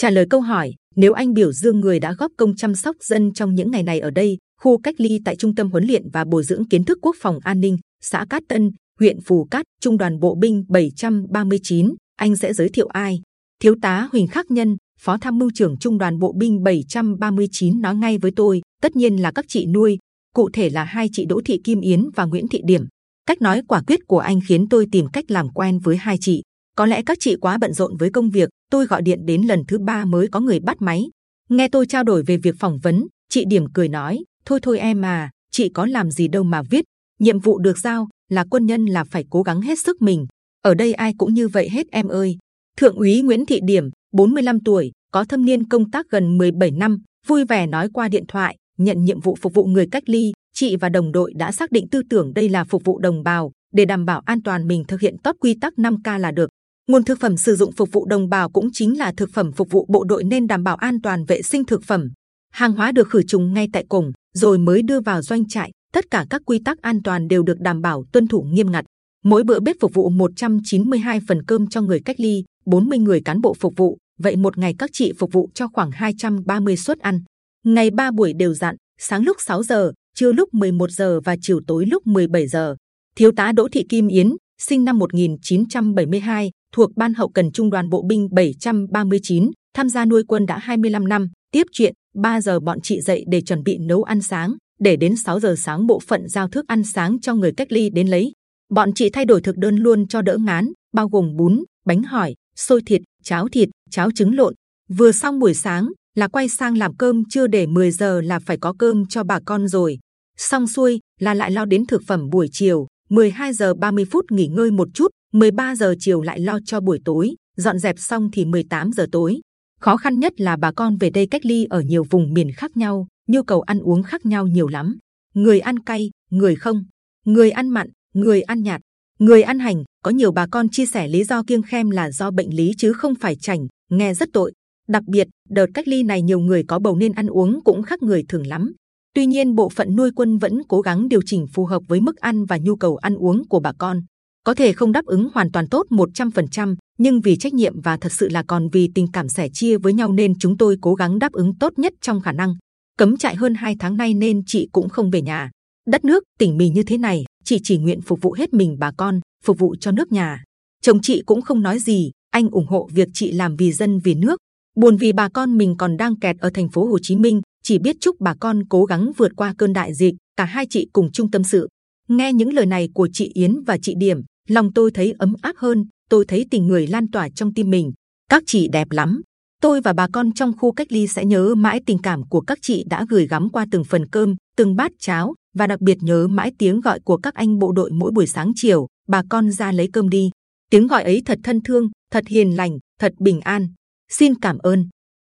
Trả lời câu hỏi, nếu anh biểu dương người đã góp công chăm sóc dân trong những ngày này ở đây, khu cách ly tại trung tâm huấn luyện và bồi dưỡng kiến thức quốc phòng an ninh, xã Cát Tân, huyện Phù Cát, trung đoàn bộ binh 739, anh sẽ giới thiệu ai? Thiếu tá Huỳnh Khắc Nhân, phó tham mưu trưởng trung đoàn bộ binh 739 nói ngay với tôi, tất nhiên là các chị nuôi, cụ thể là hai chị Đỗ Thị Kim Yến và Nguyễn Thị Điểm. Cách nói quả quyết của anh khiến tôi tìm cách làm quen với hai chị. Có lẽ các chị quá bận rộn với công việc, tôi gọi điện đến lần thứ ba mới có người bắt máy. Nghe tôi trao đổi về việc phỏng vấn, chị Điểm cười nói: thôi thôi em à, chị có làm gì đâu mà viết. Nhiệm vụ được giao là quân nhân là phải cố gắng hết sức mình. Ở đây ai cũng như vậy hết em ơi. Thượng úy Nguyễn Thị Điểm, 45 tuổi, có thâm niên công tác gần 17 năm, vui vẻ nói qua điện thoại, nhận nhiệm vụ phục vụ người cách ly. Chị và đồng đội đã xác định tư tưởng đây là phục vụ đồng bào, để đảm bảo an toàn mình thực hiện tốt quy tắc 5K là được. Nguồn thực phẩm sử dụng phục vụ đồng bào cũng chính là thực phẩm phục vụ bộ đội nên đảm bảo an toàn vệ sinh thực phẩm. Hàng hóa được khử trùng ngay tại cổng, rồi mới đưa vào doanh trại. Tất cả các quy tắc an toàn đều được đảm bảo tuân thủ nghiêm ngặt. Mỗi bữa bếp phục vụ 192 phần cơm cho người cách ly, 40 người cán bộ phục vụ. Vậy một ngày các chị phục vụ cho khoảng 230 suất ăn. Ngày ba buổi đều dặn, sáng lúc 6 giờ, trưa lúc 11 giờ và chiều tối lúc 17 giờ. Thiếu tá Đỗ Thị Kim Yến, sinh năm 1972, thuộc ban hậu cần trung đoàn bộ binh 739, tham gia nuôi quân đã 25 năm. Tiếp chuyện, 3 giờ bọn chị dậy để chuẩn bị nấu ăn sáng, để đến 6 giờ sáng bộ phận giao thức ăn sáng cho người cách ly đến lấy. Bọn chị thay đổi thực đơn luôn cho đỡ ngán, bao gồm bún, bánh hỏi, xôi thịt, cháo thịt, cháo trứng lộn. Vừa xong buổi sáng là quay sang làm cơm chưa để 10 giờ là phải có cơm cho bà con rồi. Xong xuôi là lại lo đến thực phẩm buổi chiều. 12 giờ 30 phút nghỉ ngơi một chút, 13 giờ chiều lại lo cho buổi tối. Dọn dẹp xong thì 18 giờ tối. Khó khăn nhất là bà con về đây cách ly ở nhiều vùng miền khác nhau, nhu cầu ăn uống khác nhau nhiều lắm. Người ăn cay, người không, người ăn mặn, người ăn nhạt, người ăn hành. Có nhiều bà con chia sẻ lý do kiêng khem là do bệnh lý chứ không phải chảnh, nghe rất tội. Đặc biệt, đợt cách ly này nhiều người có bầu nên ăn uống cũng khác người thường lắm. Tuy nhiên, bộ phận nuôi quân vẫn cố gắng điều chỉnh phù hợp với mức ăn và nhu cầu ăn uống của bà con. Có thể không đáp ứng hoàn toàn tốt 100%, nhưng vì trách nhiệm và thật sự là còn vì tình cảm sẻ chia với nhau nên chúng tôi cố gắng đáp ứng tốt nhất trong khả năng. Cấm trại hơn 2 tháng nay nên chị cũng không về nhà. Đất nước tỉnh mì như thế này, chị chỉ nguyện phục vụ hết mình bà con, phục vụ cho nước nhà. Chồng chị cũng không nói gì, anh ủng hộ việc chị làm vì dân vì nước. Buồn vì bà con mình còn đang kẹt ở thành phố Hồ Chí Minh, chỉ biết chúc bà con cố gắng vượt qua cơn đại dịch. Cả hai chị cùng chung tâm sự. Nghe những lời này của chị Yến và chị Điểm, lòng tôi thấy ấm áp hơn. Tôi thấy tình người lan tỏa trong tim mình. Các chị đẹp lắm. Tôi và bà con trong khu cách ly sẽ nhớ mãi tình cảm của các chị đã gửi gắm qua từng phần cơm, từng bát cháo và đặc biệt nhớ mãi tiếng gọi của các anh bộ đội mỗi buổi sáng chiều. Bà con ra lấy cơm đi. Tiếng gọi ấy thật thân thương, thật hiền lành, thật bình an. Xin cảm ơn.